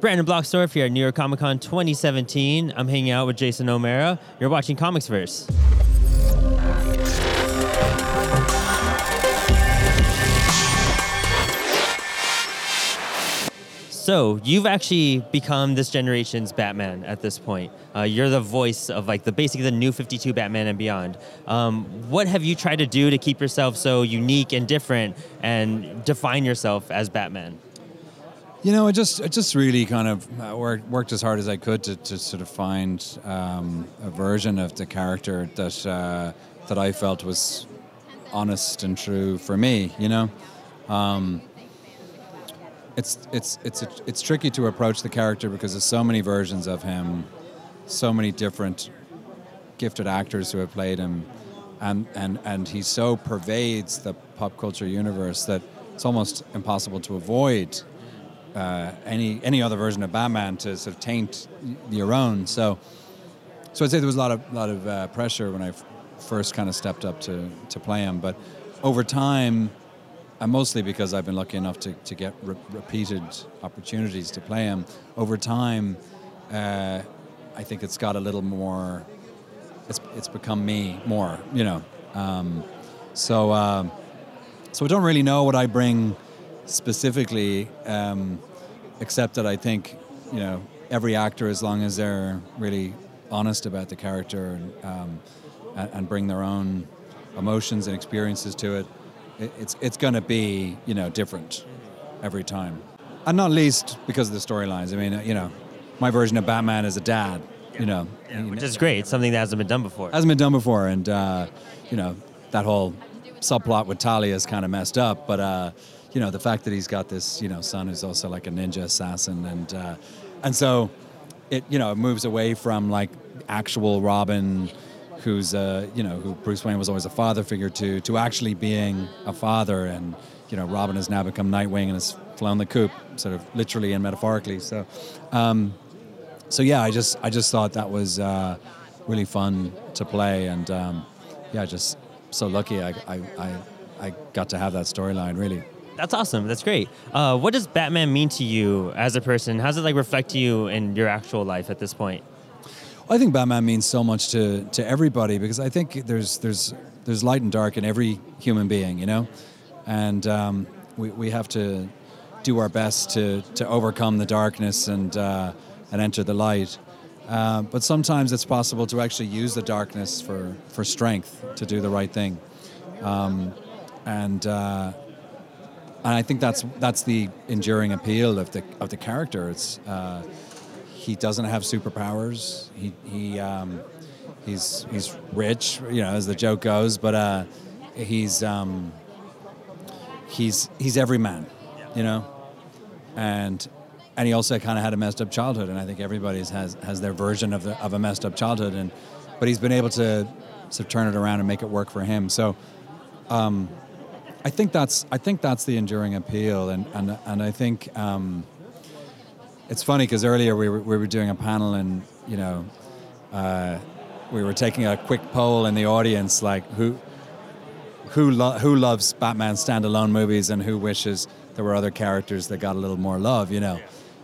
Brandon Bloxdorf here at New York Comic Con 2017. I'm hanging out with Jason O'Mara. You're watching ComicsVerse. So you've actually become this generation's Batman at this point. Uh, you're the voice of like the basically the new 52 Batman and beyond. Um, what have you tried to do to keep yourself so unique and different and define yourself as Batman? You know, I just I just really kind of uh, worked worked as hard as I could to, to sort of find um, a version of the character that uh, that I felt was honest and true for me. You know. Um, it's it's it's it's tricky to approach the character because there's so many versions of him, so many different gifted actors who have played him, and and and he so pervades the pop culture universe that it's almost impossible to avoid uh, any any other version of Batman to sort of taint your own. So, so I'd say there was a lot of lot of uh, pressure when I f- first kind of stepped up to to play him, but over time and mostly because I've been lucky enough to, to get re- repeated opportunities to play him. Over time, uh, I think it's got a little more. It's it's become me more, you know. Um, so uh, so I don't really know what I bring specifically, um, except that I think you know every actor, as long as they're really honest about the character and um, and, bring their own emotions and experiences to it it's it's going to be you know different every time, and not least because of the storylines. I mean, you know, my version of Batman is a dad. You know, yeah, which is great. It's something that hasn't been done before. Hasn't been done before, and uh, you know that whole subplot with Talia is kind of messed up, but. Uh, you know the fact that he's got this you know son who's also like a ninja assassin and uh, and so it you know moves away from like actual Robin who's uh, you know who Bruce Wayne was always a father figure to, to actually being a father, and you know Robin has now become Nightwing and has flown the coop, sort of literally and metaphorically. So, um, so yeah, I just I just thought that was uh, really fun to play, and um, yeah, just so lucky I, I, I, I got to have that storyline really. That's awesome. That's great. Uh, what does Batman mean to you as a person? How does it like reflect to you in your actual life at this point? I think Batman means so much to, to everybody because I think there's there's there's light and dark in every human being, you know, and um, we we have to do our best to to overcome the darkness and uh, and enter the light. Uh, but sometimes it's possible to actually use the darkness for, for strength to do the right thing, um, and uh, and I think that's that's the enduring appeal of the of the character. It's uh, he doesn't have superpowers. He he um, he's he's rich, you know, as the joke goes, but uh, he's um, he's he's every man, you know, and and he also kind of had a messed up childhood, and I think everybody has has their version of the, of a messed up childhood, and but he's been able to sort of turn it around and make it work for him. So. Um, I think that's I think that's the enduring appeal, and and and I think um, it's funny because earlier we were, we were doing a panel and you know uh, we were taking a quick poll in the audience like who who lo- who loves Batman standalone movies and who wishes there were other characters that got a little more love you know?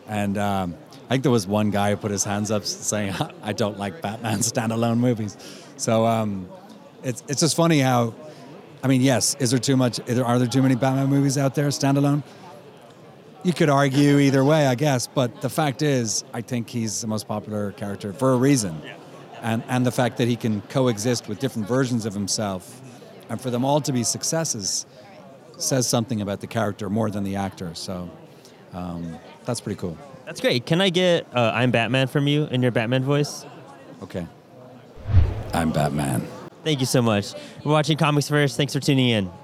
And um, I think there was one guy who put his hands up saying I don't like Batman standalone movies. So um, it's it's just funny how I mean yes is there too much are there too many Batman movies out there standalone you could argue either way, I guess. But the fact is, I think he's the most popular character for a reason. And, and the fact that he can coexist with different versions of himself and for them all to be successes says something about the character more than the actor. So um, that's pretty cool. That's great. Can I get uh, I'm Batman from you in your Batman voice? Okay. I'm Batman. Thank you so much. We're watching ComicsVerse. Thanks for tuning in.